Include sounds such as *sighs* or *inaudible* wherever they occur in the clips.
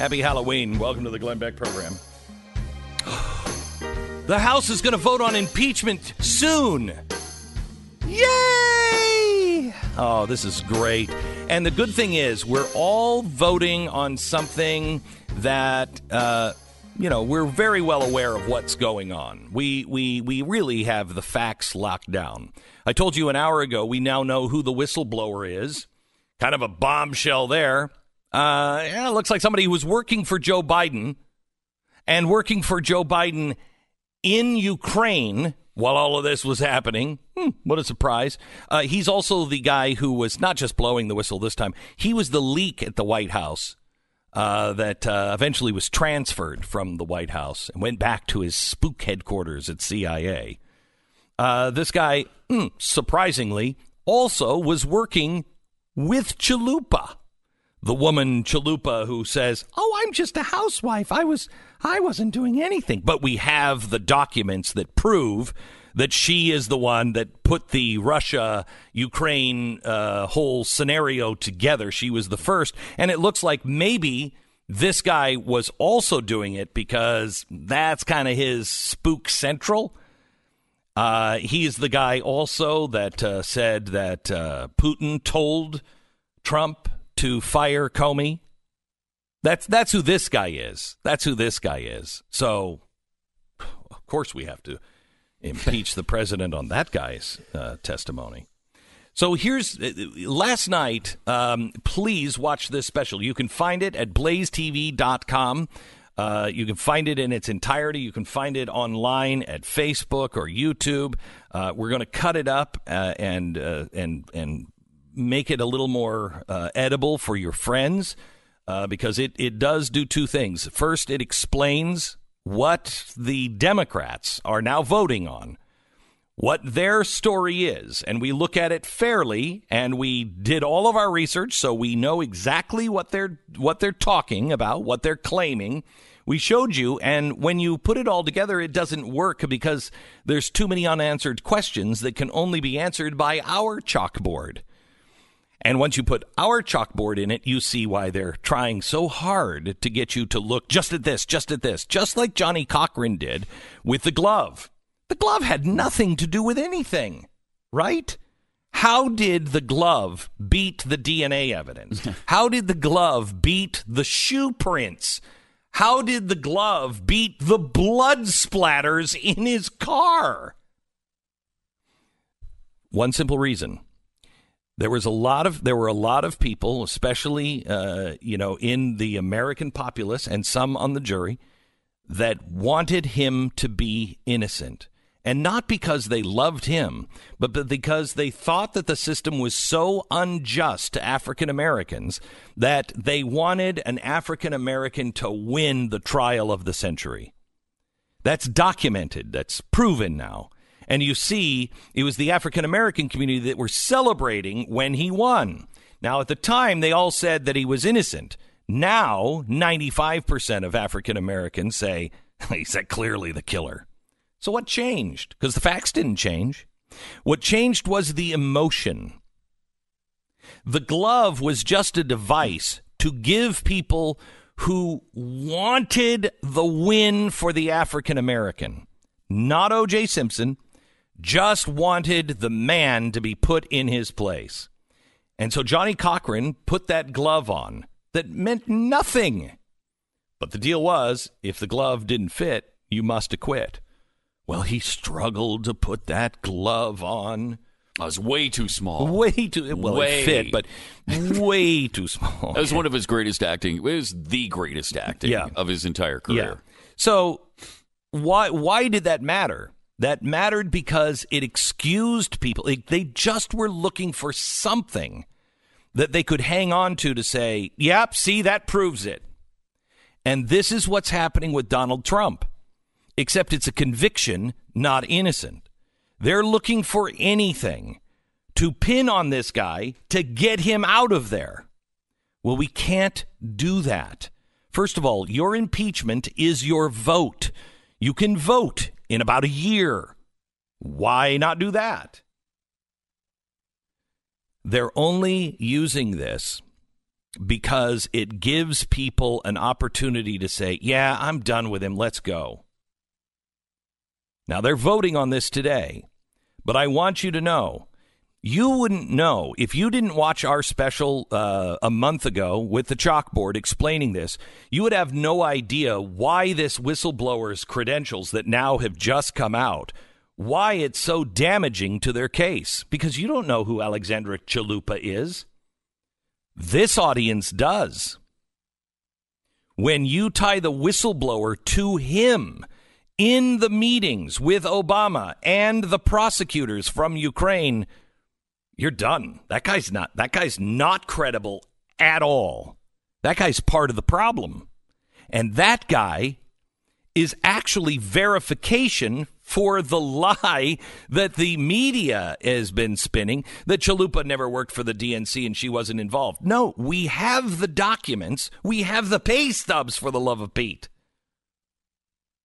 Happy Halloween. Welcome to the Glenn Beck program. *sighs* The House is going to vote on impeachment soon. Yay! Oh, this is great. And the good thing is, we're all voting on something that. Uh, you know, we're very well aware of what's going on. We, we, we really have the facts locked down. I told you an hour ago, we now know who the whistleblower is. Kind of a bombshell there. Uh, yeah, it looks like somebody who was working for Joe Biden and working for Joe Biden in Ukraine while all of this was happening. Hmm, what a surprise. Uh, he's also the guy who was not just blowing the whistle this time, he was the leak at the White House uh, that uh, eventually was transferred from the White House and went back to his spook headquarters at CIA. Uh, this guy, mm, surprisingly, also was working with Chalupa, the woman Chalupa who says, "Oh, I'm just a housewife. I was, I wasn't doing anything." But we have the documents that prove that she is the one that put the Russia Ukraine uh, whole scenario together. She was the first. And it looks like maybe this guy was also doing it because that's kind of his spook central. Uh, he is the guy also that uh, said that uh, Putin told Trump to fire Comey. That's that's who this guy is. That's who this guy is. So, of course, we have to impeach the president on that guy's uh, testimony. So here's uh, last night. Um, please watch this special. You can find it at blazetv.com. Uh, you can find it in its entirety. You can find it online at Facebook or YouTube. Uh, we're going to cut it up uh, and uh, and and make it a little more uh, edible for your friends because it it does do two things. First, it explains what the Democrats are now voting on, what their story is, and we look at it fairly, and we did all of our research, so we know exactly what they're what they're talking about, what they're claiming. We showed you, and when you put it all together, it doesn't work because there's too many unanswered questions that can only be answered by our chalkboard. And once you put our chalkboard in it, you see why they're trying so hard to get you to look just at this, just at this, just like Johnnie Cochran did with the glove. The glove had nothing to do with anything, right? How did the glove beat the DNA evidence? *laughs* How did the glove beat the shoe prints? How did the glove beat the blood splatters in his car? One simple reason there was a lot of there were a lot of people, especially uh, you know in the American populace and some on the jury, that wanted him to be innocent, and not because they loved him, but because they thought that the system was so unjust to African Americans that they wanted an African American to win the trial of the century. That's documented. That's proven now. And you see, it was the African American community that were celebrating when he won. Now, at the time, they all said that he was innocent. Now, 95% of African Americans say *laughs* he's clearly the killer. So, what changed? Because the facts didn't change. What changed was the emotion. The glove was just a device to give people who wanted the win for the African American, not O.J. Simpson, just wanted the man to be put in his place. And so Johnnie Cochran put that glove on that meant nothing. But the deal was if the glove didn't fit, you must acquit. Well, he struggled to put that glove on. I was way too small. Way too well. Way. It fit, but way too small. *laughs* That was one of his greatest acting. It was the greatest acting Yeah. of his entire career. Yeah. So why why did that matter? That mattered because it excused people. It- they just were looking for something that they could hang on to to say, "Yep, see that proves it." And this is what's happening with Donald Trump. Except it's a conviction, not innocent. They're looking for anything to pin on this guy to get him out of there. Well, we can't do that. First of all, your impeachment is your vote. You can vote in about a year. Why not do that? They're only using this because it gives people an opportunity to say, yeah, I'm done with him. Let's go. Now, they're voting on this today, but I want you to know you wouldn't know if you didn't watch our special uh, a month ago with the chalkboard explaining this. You would have no idea why this whistleblower's credentials that now have just come out, why it's so damaging to their case, because you don't know who Alexandra Chalupa is. This audience does. When you tie the whistleblower to him in the meetings with Obama and the prosecutors from Ukraine, you're done. That guy's not that guy's not credible at all. That guy's part of the problem. And that guy is actually verification for the lie that the media has been spinning that Chalupa never worked for the DNC and she wasn't involved. No, we have the documents. We have the pay stubs for the love of Pete.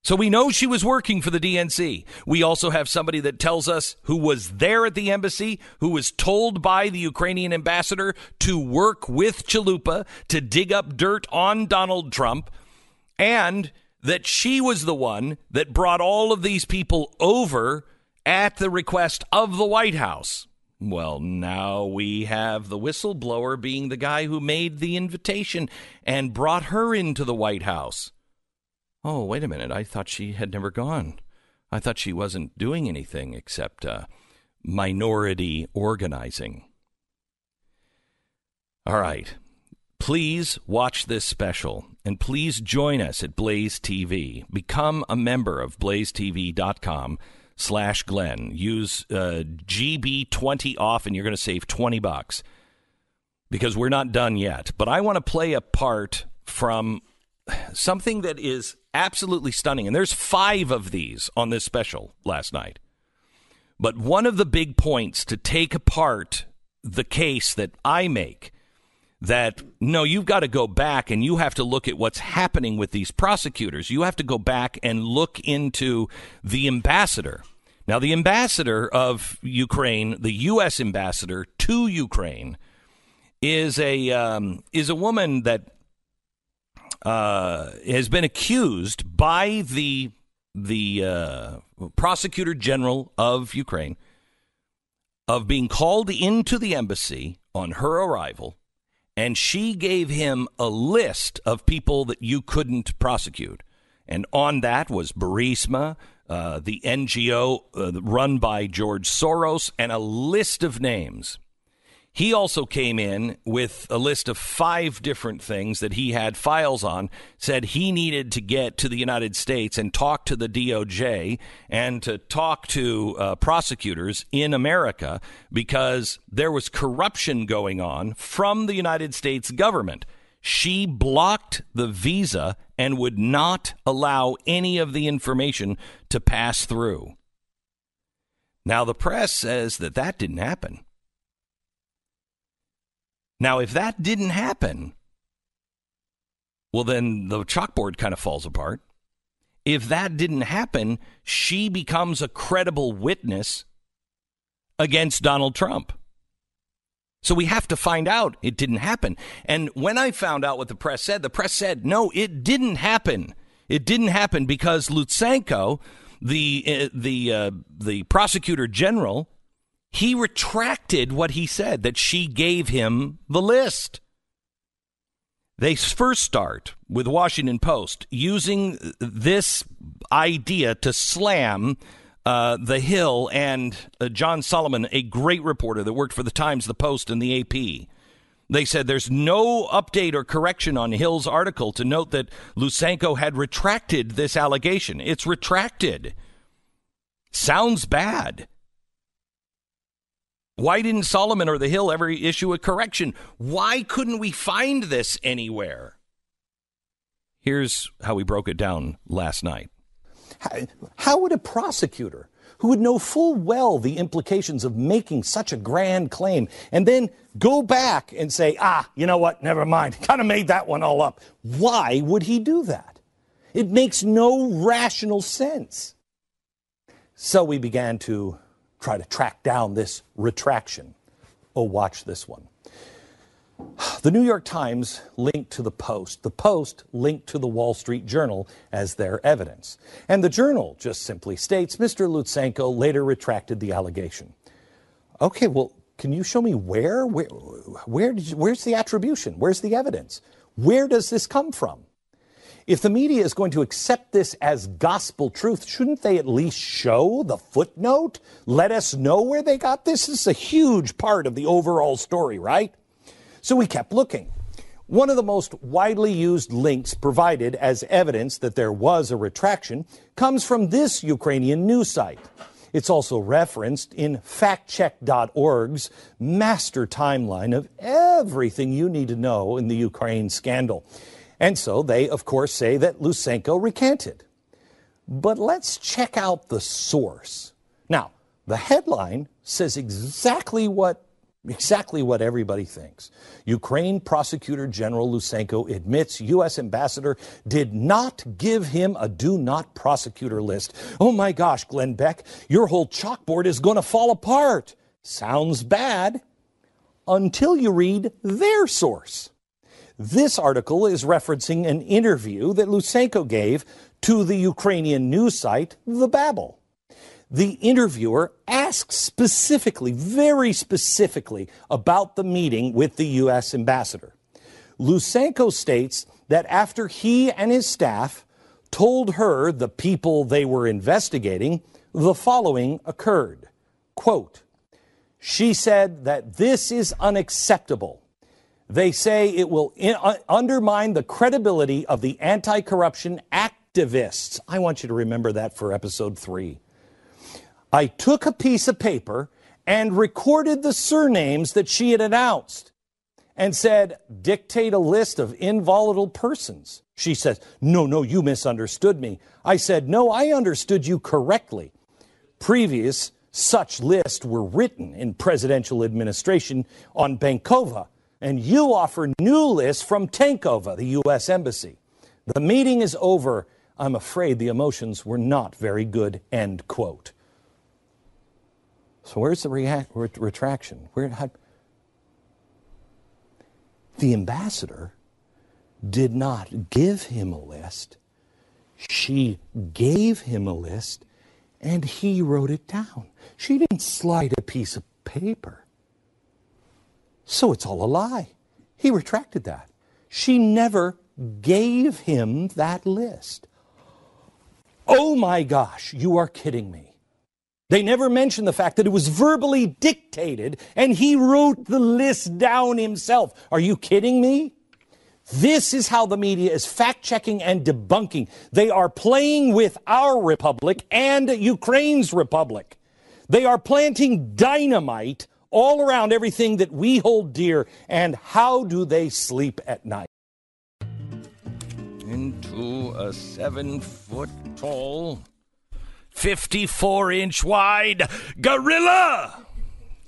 So we know she was working for the DNC. We also have somebody that tells us who was there at the embassy, who was told by the Ukrainian ambassador to work with Chalupa to dig up dirt on Donald Trump, and that she was the one that brought all of these people over at the request of the White House. Well, now we have the whistleblower being the guy who made the invitation and brought her into the White House. Oh, wait a minute. I thought she had never gone. I thought she wasn't doing anything except uh, minority organizing. All right. Please watch this special and please join us at Blaze TV. Become a member of blazetv.com slash Glenn. Use uh, GB20 off and you're going to save 20 bucks because we're not done yet. But I want to play a part from something that is absolutely stunning. And there's five of these on this special last night. But one of the big points to take apart the case that I make that no, you've got to go back and you have to look at what's happening with these prosecutors. You have to go back and look into the ambassador. Now, the ambassador of Ukraine, the U.S. ambassador to Ukraine, is a um, is a woman that uh, has been accused by the the uh, prosecutor general of Ukraine of being called into the embassy on her arrival, and she gave him a list of people that you couldn't prosecute, and on that was Burisma. Uh, the NGO uh, run by George Soros, and a list of names. He also came in with a list of five different things that he had files on, said he needed to get to the United States and talk to the DOJ and to talk to uh, prosecutors in America because there was corruption going on from the United States government. She blocked the visa and would not allow any of the information to pass through. Now, the press says that that didn't happen. Now, if that didn't happen, well, then the chalkboard kind of falls apart. If that didn't happen, she becomes a credible witness against Donald Trump. So we have to find out it didn't happen. And when I found out what the press said, the press said, no, it didn't happen. It didn't happen because Lutsenko, the, uh, the, uh, the prosecutor general, he retracted what he said that she gave him the list. They first start with Washington Post using this idea to slam uh, the Hill and uh, John Solomon, a great reporter that worked for the Times, the Post, and the AP. They said there's no update or correction on Hill's article to note that Lutsenko had retracted this allegation. It's retracted. Sounds bad. Why didn't Solomon or the Hill ever issue a correction? Why couldn't we find this anywhere? Here's how we broke it down last night. How would a prosecutor who would know full well the implications of making such a grand claim and then go back and say, ah, you know what, never mind, *laughs* kind of made that one all up? Why would he do that? It makes no rational sense. So we began to try to track down this retraction. Oh, watch this one. The New York Times linked to the Post. The Post linked to the Wall Street Journal as their evidence. And the Journal just simply states Mr. Lutsenko later retracted the allegation. Okay, well, can you show me where? Where, where you, where's the attribution? Where's the evidence? Where does this come from? If the media is going to accept this as gospel truth, shouldn't they at least show the footnote? Let us know where they got this? This is a huge part of the overall story, right? So we kept looking. One of the most widely used links provided as evidence that there was a retraction comes from this Ukrainian news site. It's also referenced in factcheck.org's master timeline of everything you need to know in the Ukraine scandal. And so they, of course, say that Lutsenko recanted. But let's check out the source. Now, the headline says exactly what exactly what everybody thinks. Ukraine Prosecutor General Lutsenko admits U.S. Ambassador did not give him a do not prosecutor list. Oh my gosh, Glenn Beck, your whole chalkboard is going to fall apart. Sounds bad until you read their source. This article is referencing an interview that Lutsenko gave to the Ukrainian news site, The Babel. The interviewer asks specifically, very specifically, about the meeting with the U.S. ambassador. Lutsenko states that after he and his staff told her, the people they were investigating, the following occurred. Quote, she said that this is unacceptable. They say it will in, uh, undermine the credibility of the anti corruption activists. I want you to remember that for episode three. I took a piece of paper and recorded the surnames that she had announced and said, dictate a list of involatile persons. She says, no, no, you misunderstood me. I said, no, I understood you correctly. Previous such lists were written in presidential administration on Bankova and you offer new lists from Tankova, the U.S. Embassy. The meeting is over. I'm afraid the emotions were not very good, end quote. So where's the react, retraction? Where, how, the ambassador did not give him a list. She gave him a list and he wrote it down. She didn't slide a piece of paper. So it's all a lie. He retracted that. She never gave him that list. Oh my gosh, you are kidding me. They never mentioned the fact that it was verbally dictated and he wrote the list down himself. Are you kidding me? This is how the media is fact checking and debunking. They are playing with our republic and Ukraine's republic. They are planting dynamite all around everything that we hold dear. And how do they sleep at night? Into a seven foot tall, 54 inch wide gorilla.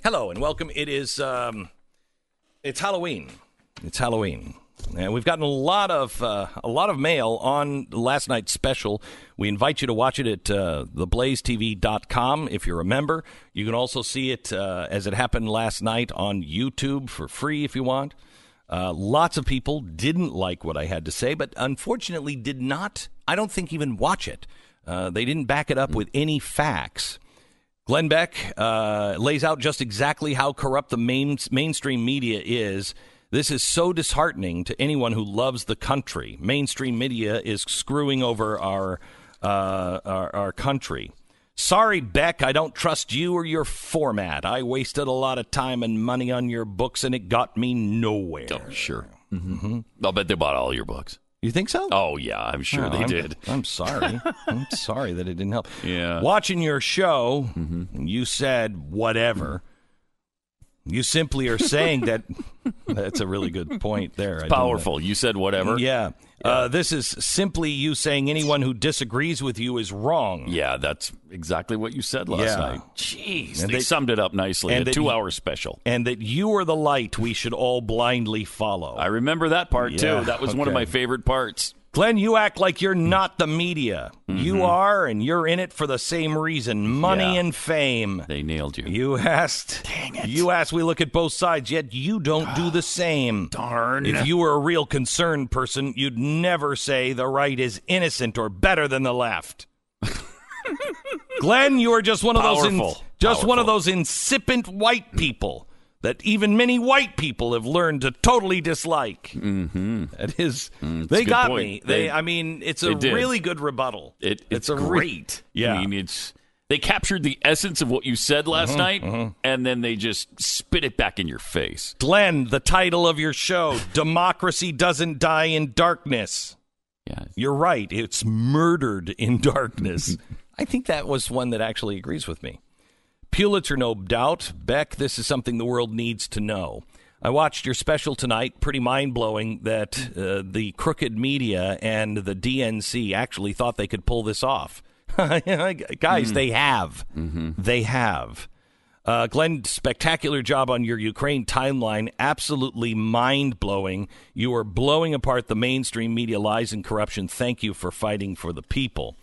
Hello and welcome. It is, um, it's Halloween. It's Halloween. And we've gotten a lot of uh, a lot of mail on last night's special. We invite you to watch it at uh, theblazetv.com if you're a member. You can also see it uh, as it happened last night on YouTube for free if you want. Uh, lots of people didn't like what I had to say, but unfortunately did not, I don't think, even watch it. Uh, they didn't back it up with any facts. Glenn Beck uh, lays out just exactly how corrupt the main, mainstream media is this is so disheartening to anyone who loves the country. Mainstream media is screwing over our, uh, our, our country. Sorry, Beck, I don't trust you or your format. I wasted a lot of time and money on your books, and it got me nowhere. Oh, sure. Mm-hmm. I'll bet they bought all your books. You think so? Oh yeah, I'm sure oh, they I'm, did. I'm sorry. *laughs* I'm sorry that it didn't help. Yeah. Watching your show, mm-hmm. you said whatever. You simply are saying that. That's a really good point there. It's powerful. You said whatever. Yeah. yeah. Uh, this is simply you saying anyone who disagrees with you is wrong. Yeah, that's exactly what you said last yeah. night. Jeez, and they, they summed it up nicely. And a two-hour special. And that you are the light we should all blindly follow. I remember that part yeah, too. That was okay. one of my favorite parts. Glenn, you act like you're not the media. Mm-hmm. You are, and you're in it for the same reason money yeah. and fame. They nailed you. You asked. Dang it. You asked, we look at both sides, yet you don't do the same. Darn. If you were a real concerned person, you'd never say the right is innocent or better than the left. *laughs* Glenn, you are just one of Powerful. those in, just Powerful. one of those incipient white people that even many white people have learned to totally dislike. Mm-hmm. It is. Mm, they got point. me. They, they, I mean, it's a really good rebuttal. It, it's, it's, a great. Re- yeah. I mean, it's they captured the essence of what you said last mm-hmm, night, mm-hmm. and then they just spit it back in your face. Glenn, the title of your show: "Democracy Doesn't Die in Darkness." Yeah, you're right. It's murdered in darkness. *laughs* I think that was one that actually agrees with me. Pulitzer, no doubt. Beck, this is something the world needs to know. I watched your special tonight. Pretty mind blowing that uh, the crooked media and the DNC actually thought they could pull this off. *laughs* Guys, mm. they have. Mm-hmm. They have. Uh, Glenn, spectacular job on your Ukraine timeline. Absolutely mind blowing. You are blowing apart the mainstream media lies and corruption. Thank you for fighting for the people.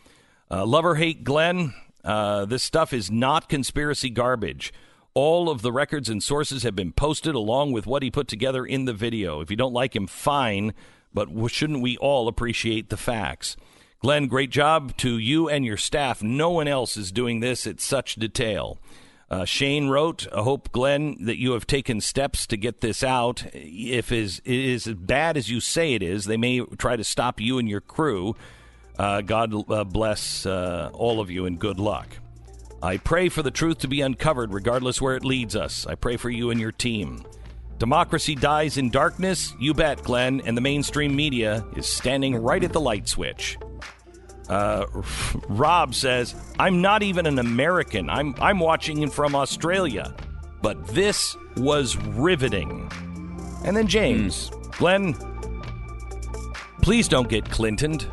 Uh, love or hate Glenn, uh, this stuff is not conspiracy garbage. All of the records and sources have been posted along with what he put together in the video. If you don't like him, fine, but shouldn't we all appreciate the facts? Glenn, great job to you and your staff. No one else is doing this at such detail. Uh, Shane wrote, I hope, Glenn, that you have taken steps to get this out. If it is, it is as bad as you say it is, they may try to stop you and your crew. Uh, God uh, bless uh, all of you and good luck. I pray for the truth to be uncovered, regardless where it leads us. I pray for you and your team. Democracy dies in darkness, you bet, Glenn, and the mainstream media is standing right at the light switch. Uh, *laughs* Rob says, I'm not even an American. I'm, I'm watching from Australia. But this was riveting. And then James, mm. Glenn, please don't get Clintoned.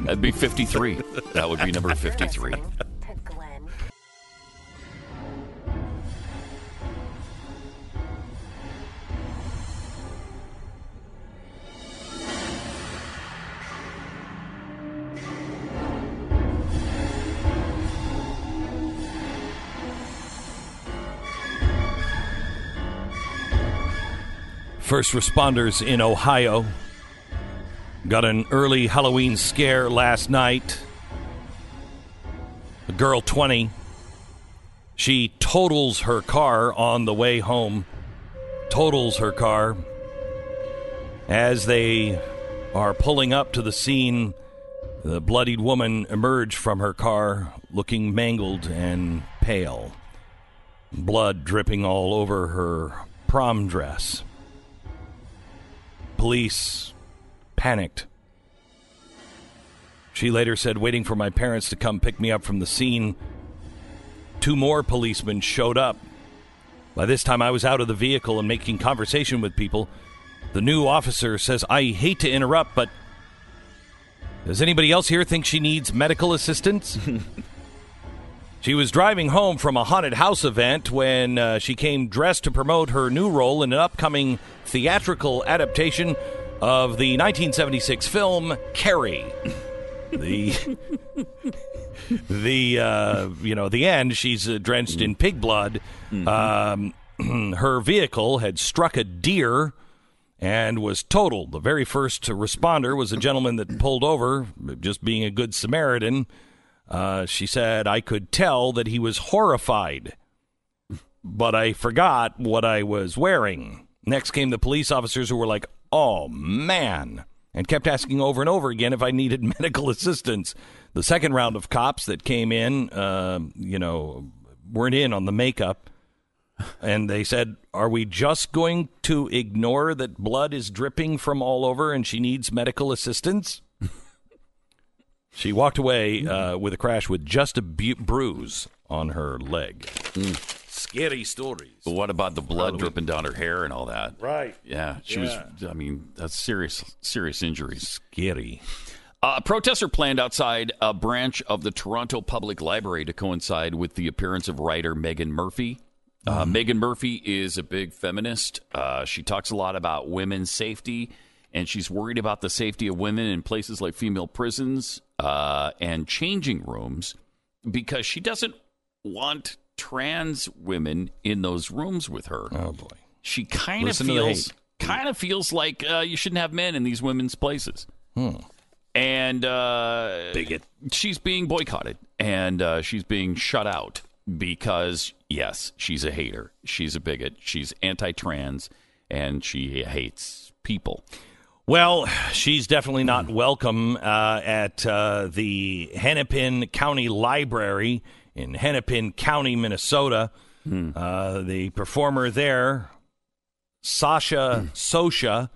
That'd be 53. That would be number 53. First responders in Ohio Got an early Halloween scare last night. A girl 20. She totals her car on the way home. Totals her car. As they are pulling up to the scene, the bloodied woman emerged from her car looking mangled and pale. Blood dripping all over her prom dress. Police panicked. She later said, waiting for my parents to come pick me up from the scene, two more policemen showed up. By this time, I was out of the vehicle and making conversation with people. The new officer says, I hate to interrupt, but does anybody else here think she needs medical assistance? *laughs* she was driving home from a haunted house event when uh, she came dressed to promote her new role in an upcoming theatrical adaptation of the 1976 film Carrie. the *laughs* the uh, you know the end she's uh, drenched in pig blood mm-hmm. um, *clears throat* her vehicle had struck a deer and was totaled the very first responder was a gentleman that pulled over just being a good samaritan uh, she said i could tell that he was horrified but i forgot what i was wearing next came the police officers who were like oh man, and kept asking over and over again if I needed *laughs* medical assistance. The second round of cops that came in, uh, you know, weren't in on the makeup. And they said, Are we just going to ignore that blood is dripping from all over and she needs medical assistance? *laughs* she walked away uh, with a crash with just a bu- bruise on her leg. Mm scary stories. But what about the blood dripping down her hair and all that? Right. Yeah, she yeah. was. I mean, that's serious, serious injuries. Scary. Uh, protests are planned outside a branch of the Toronto Public Library to coincide with the appearance of writer Meghan Murphy. Uh, mm. Meghan Murphy is a big feminist. Uh, she talks a lot about women's safety and she's worried about the safety of women in places like female prisons uh, and changing rooms because she doesn't want trans women in those rooms with her. Oh boy. She kind of Listen to the feels kind of feels like uh, you shouldn't have men in these women's places. And uh, Bigot. she's being boycotted and uh, she's being shut out because yes, she's a hater. She's a bigot. She's anti-trans and she hates people. Well, she's definitely not welcome uh, at uh, the Hennepin County Library in Hennepin County, Minnesota. Uh, the performer there, Sasha Sosha,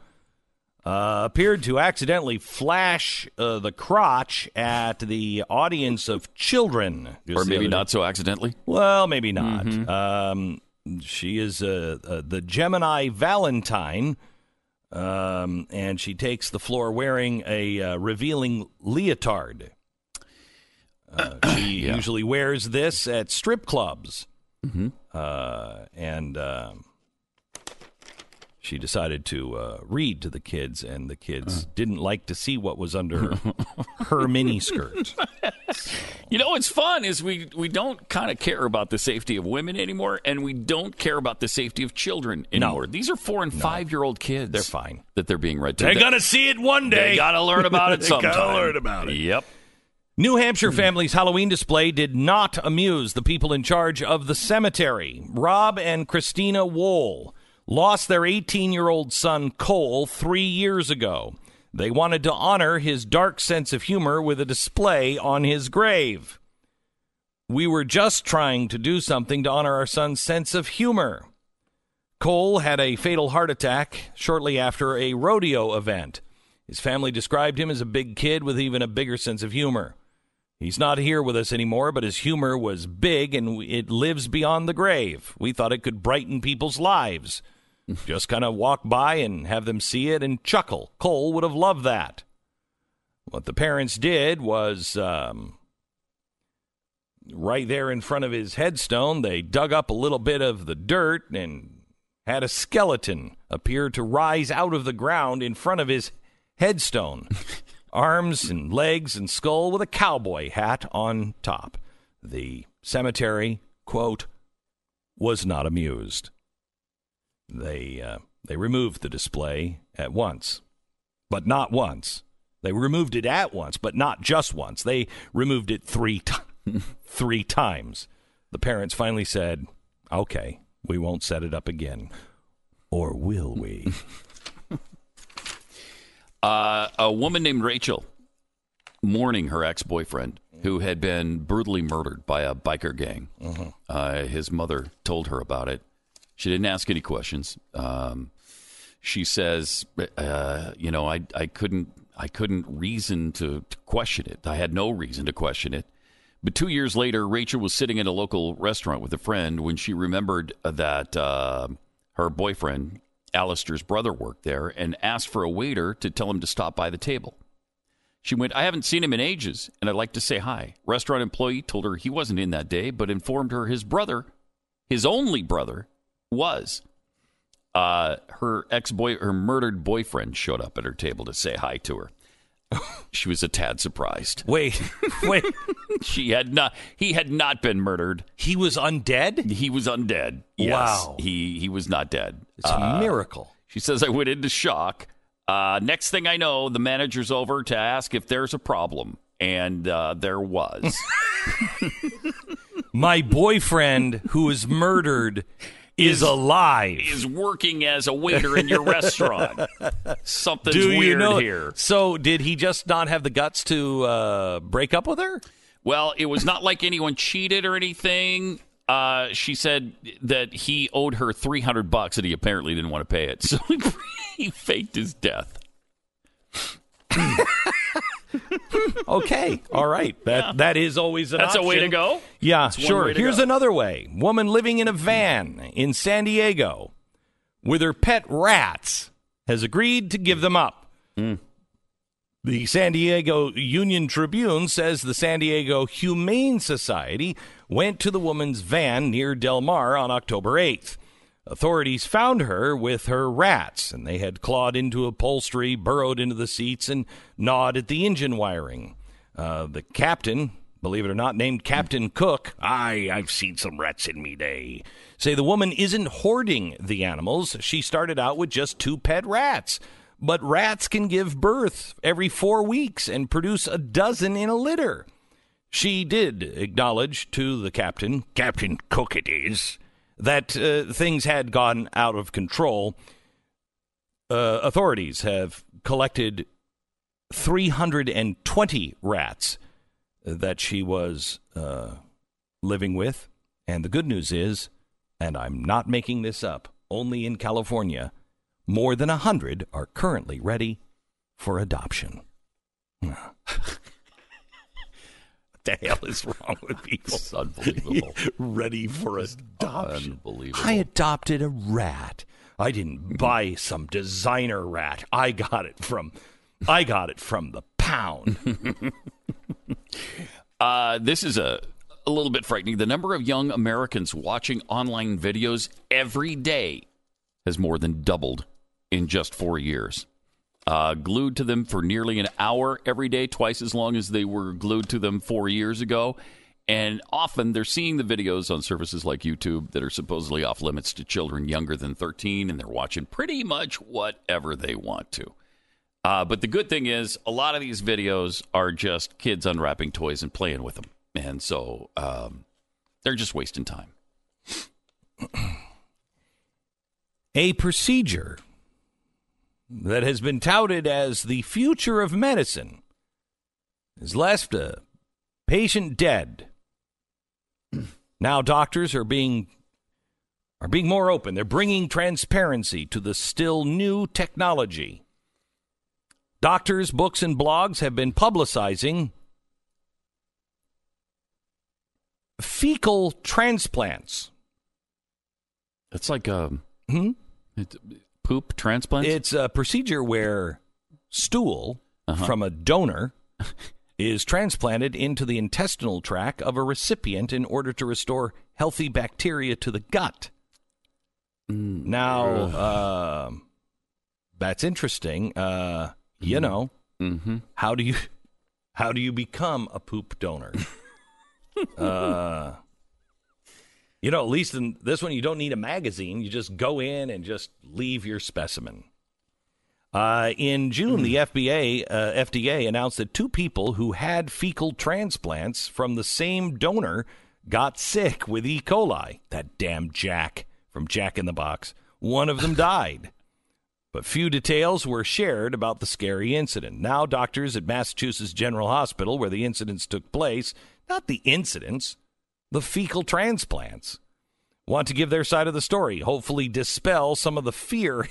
uh, appeared to accidentally flash uh, the crotch at the audience of children. Or maybe not so accidentally. Well, maybe not. Um, she is uh, uh, the Gemini Valentine, um, and she takes the floor wearing a uh, revealing leotard. Uh, she *clears throat* usually wears this at strip clubs, uh, and um she decided to uh, read to the kids, and the kids didn't like to see what was under *laughs* her mini skirt. You know what's fun is we we don't kind of care about the safety of women anymore, and we don't care about the safety of children anymore. These are four and five year old kids. They're fine. that they're being read to. They're They- gonna see it one day. They got to learn about it They sometime. gotta learn about it. *laughs* Yep. New Hampshire hmm. family's Halloween display did not amuse the people in charge of the cemetery. Rob and Christina Wool lost their 18 year old son Cole three years ago. They wanted to honor his dark sense of humor with a display on his grave. We were just trying to do something to honor our son's sense of humor. Cole had a fatal heart attack shortly after a rodeo event. His family described him as a big kid with even a bigger sense of humor. He's not here with us anymore, but his humor was big and it lives beyond the grave. We thought it could brighten people's lives. *laughs* Just kind of walk by and have them see it and chuckle. Cole would have loved that. What the parents did was um, right there in front of his headstone, they dug up a little bit of the dirt and had a skeleton appear to rise out of the ground in front of his headstone. *laughs* Arms and legs and skull with a cowboy hat on top. The cemetery, quote, was not amused. They uh, they removed the display at once, but not once. They removed it at once, but not just once. They removed it three ti- *laughs* three times. The parents finally said, "Okay, we won't set it up again." Or will we? *laughs* Uh, a woman named Rachel mourning her ex boyfriend who had been brutally murdered by a biker gang. Uh, his mother told her about it. She didn't ask any questions. Um, she says, uh, "You know, I I couldn't I couldn't reason to, to question it. I had no reason to question it." But two years later, Rachel was sitting at a local restaurant with a friend when she remembered that uh, her boyfriend, Alistair's brother, worked there and asked for a waiter to tell him to stop by the table. She went, I haven't seen him in ages, and I'd like to say hi. Restaurant employee told her he wasn't in that day, but informed her his brother, his only brother, was. Uh, her ex boy, her murdered boyfriend, showed up at her table to say hi to her. She was a tad surprised. wait, *laughs* wait. She had not. He had not been murdered. He was undead? He was undead. Yes, Wow. He he was not dead. It's a miracle. She says I went into shock. Uh, next thing I know, the manager's over to ask if there's a problem, and uh, there was. *laughs* My boyfriend who was murdered is alive. is working as a waiter in your restaurant. *laughs* Something's Do weird you know here. So, did he just not have the guts to uh, break up with her? Well, it was not like anyone cheated or anything. Uh, she said that he owed her three hundred bucks, and he apparently didn't want to pay it, *laughs* so he *laughs* faked his death. *laughs* Okay, all right. That that is always an That's a way to go. Yeah, one sure. Here's go. another way. Woman living in a van in San Diego with her pet rats has agreed to give them up. Hmm. The San Diego Union Tribune says the San Diego Humane Society went to the woman's van near Del Mar on October 8th. Authorities found her with her rats, and they had clawed into upholstery, burrowed into the seats, and gnawed at the engine wiring. Uh, the captain, believe it or not, named Captain Cook, I, I've seen some rats in me day, say the woman isn't hoarding the animals. She started out with just two pet rats. But rats can give birth every four weeks and produce a dozen in a litter. She did acknowledge to the captain, Captain Cook it is, that uh, things had gone out of control. Uh, authorities have collected 320 rats that she was uh, living with. And the good news is, and I'm not making this up, only in California, more than 100 are currently ready for adoption. *laughs* *laughs* *laughs* the hell is wrong with people? It's unbelievable. *laughs* ready for adoption. Unbelievable. I adopted a rat. I didn't buy some designer rat. I got it from I got it from the pound. *laughs* Uh, this is a, a little bit frightening. The number of young Americans watching online videos every day has more than doubled in just four years. Uh, glued to them for nearly an hour every day, twice as long as they were glued to them four years ago. And often they're seeing the videos on services like YouTube that are supposedly off limits to children younger than 13, and they're watching pretty much whatever they want to. Uh, but the good thing is, a lot of these videos are just kids unwrapping toys and playing with them. And so um, they're just wasting time. a procedure that has been touted as the future of medicine has left a patient dead. *clears throat* Now doctors are being are being more open. They're bringing transparency to the still new technology. Doctors, books, and blogs have been publicizing fecal transplants. It's like um, Hmm? it, poop transplants. It's a procedure where stool Uh-huh. from a donor *laughs* is transplanted into the intestinal tract of a recipient in order to restore healthy bacteria to the gut. Mm, Now, um, that's interesting. Uh, You know, mm-hmm. how do you how do you become a poop donor? *laughs* uh, you know, at least in this one, you don't need a magazine. You just go in and just leave your specimen. Uh, in June, the FBA, uh, FDA announced that two people who had fecal transplants from the same donor got sick with E. coli. That damn Jack from Jack in the Box. One of them *laughs* died. But few details were shared about the scary incident. Now, doctors at Massachusetts General Hospital, where the incidents took place, not the incidents, the fecal transplants, want to give their side of the story, hopefully dispel some of the fear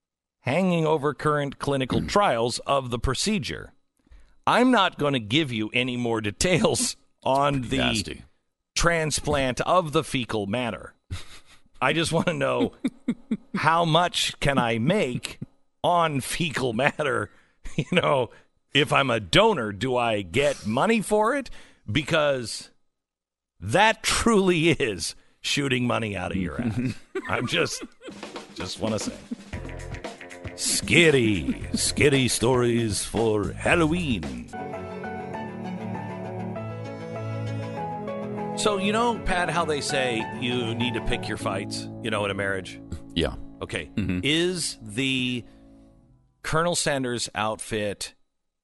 *laughs* hanging over current clinical hmm. trials of the procedure. I'm not going to give you any more details *laughs* on the Nasty. transplant of the fecal matter. I just want to know *laughs* how much can I make on fecal matter? You know, if I'm a donor, do I get money for it? Because that truly is shooting money out of your ass. *laughs* I'm just just want to say. Scary, scary stories for Halloween. So, you know, Pat, how they say you need to pick your fights, you know, in a marriage? Yeah. Okay. Mm-hmm. Is the Colonel Sanders outfit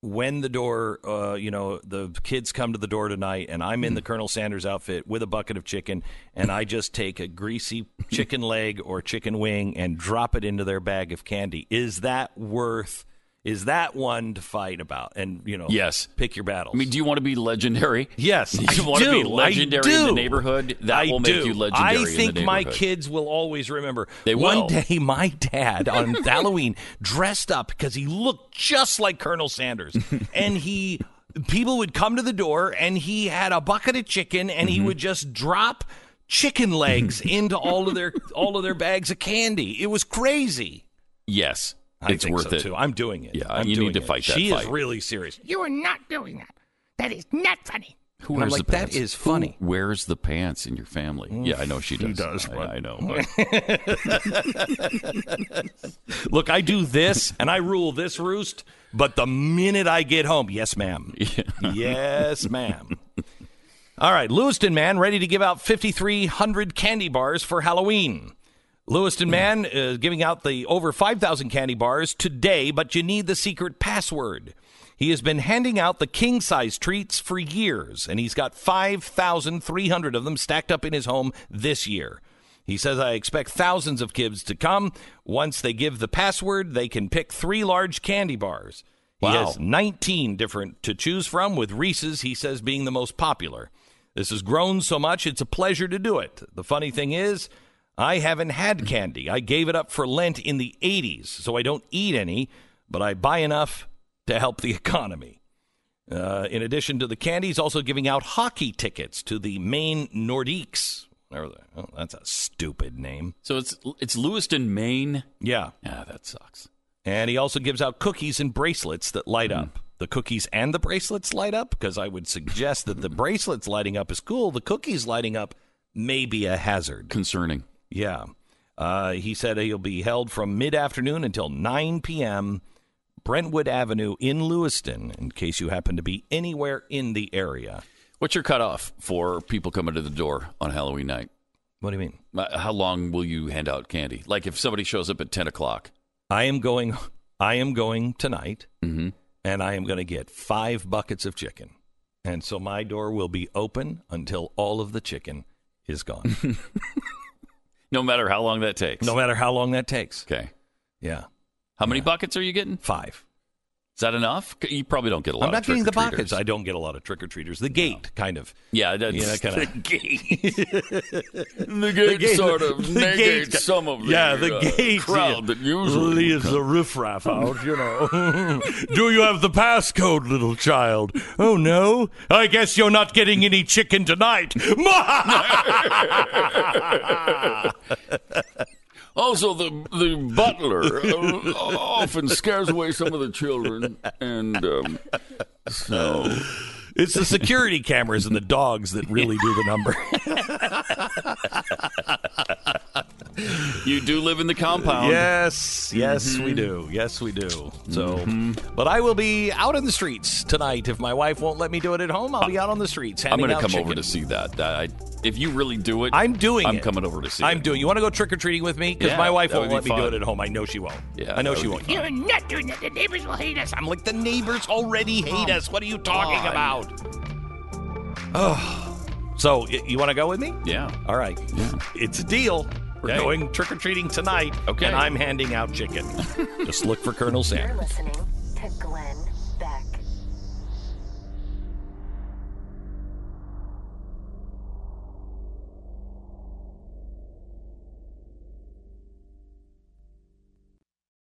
when the door, uh, you know, the kids come to the door tonight and I'm in the Colonel Sanders outfit with a bucket of chicken and I just take a greasy *laughs* chicken leg or chicken wing and drop it into their bag of candy? Is that worth, is that one to fight about? And, you know, Yes. pick your battles. I mean, do you want to be legendary? Yes, *laughs* You I want to be legendary in the neighborhood? That I will make do. you legendary I in think my kids will always remember. They One day, my dad on *laughs* Halloween dressed up because he looked just like Colonel Sanders, *laughs* and he people would come to the door, and he had a bucket of chicken, and Mm-hmm. he would just drop chicken legs into all of their all of their bags of candy. It was crazy. Yes. I it's think worth so it. Too. I'm doing it. Yeah, I'm you need doing to it. fight that She fight. is really serious. You are not doing that. That is not funny. Who And I'm wears like, the pants? is funny. Who wears the pants in your family? Mm, yeah, I know she does. does, I, I know. *laughs* but- *laughs* Look, I do this and I rule this roost, but the minute I get home, yes, ma'am. yes, *laughs* ma'am. All right, Lewiston man ready to give out 5,300 candy bars for Halloween. Lewiston man is giving out the over 5,000 candy bars today, but you need the secret password. He has been handing out the king size treats for years, and he's got 5,300 of them stacked up in his home this year. He says, I expect thousands of kids to come. Once they give the password, they can pick three large candy bars. He Wow. has 19 different to choose from, with Reese's, he says, being the most popular. This has grown so much, it's a pleasure to do it. The funny thing is, I haven't had candy. I gave it up for Lent in the 80s, so I don't eat any, but I buy enough to help the *laughs* economy. Uh, in addition to the candy, he's also giving out hockey tickets to the Maine Nordiques. Oh, that's a stupid name. so it's it's Lewiston, Maine. Yeah. Ah, that sucks. And he also gives out cookies and bracelets that light up. The cookies and the bracelets light up because I would suggest that the bracelets lighting up is cool. The cookies lighting up may be a hazard. Concerning. Yeah. Uh, he said he'll be held from mid afternoon until 9 p.m. Brentwood Avenue in Lewiston, in case you happen to be anywhere in the area. What's your cutoff for people coming to the door on Halloween night? What do you mean? Uh, How long will you hand out candy? Like if somebody shows up at ten o'clock. I am going. *laughs* I am going tonight, Mm-hmm. and I am going to get five buckets of chicken, and so my door will be open until all of the chicken is gone, *laughs* No matter how long that takes. no matter how long that takes. Okay. Yeah, How many buckets are you getting? five. Is that enough? You probably don't get a lot. I'm not of getting the trick-or-treaters. I don't get a lot of trick or treaters. The gate, kind of. Yeah, that's Yeah, kinda- *laughs* the gate. *laughs* the gate gate- sort of *laughs* the negates gate- some of the, yeah, the uh, gate crowd yeah, that usually leaves the riffraff out. You know. Do you have the passcode, little child? Oh no, I guess you're not getting any chicken tonight. Also, the the butler uh, often scares away some of the children, and um, so it's the security cameras and the dogs that really do the number. *laughs* *laughs* you do live in the compound. Yes, yes, Mm-hmm. we do. Yes, we do. So, but I will be out in the streets tonight. If my wife won't let me do it at home, I'll be out on the streets. I'm going going to to come over to see that. I, if you really do it, I'm doing I'm it. coming over to see. I'm it. doing. You want to go trick or treating with me? Because Yeah, my wife won't would let be me do it at home. I know she won't. Yeah, I know she won't. You're not doing it. The neighbors will hate us. I'm like the neighbors already hate us. What are you talking on. about? Oh, so you want to go with me? Yeah. All right. Yeah. It's a deal. We're Okay. going trick or treating tonight. Okay. And I'm handing out chicken. *laughs* Just look for Colonel You're Sanders. listening to Glenn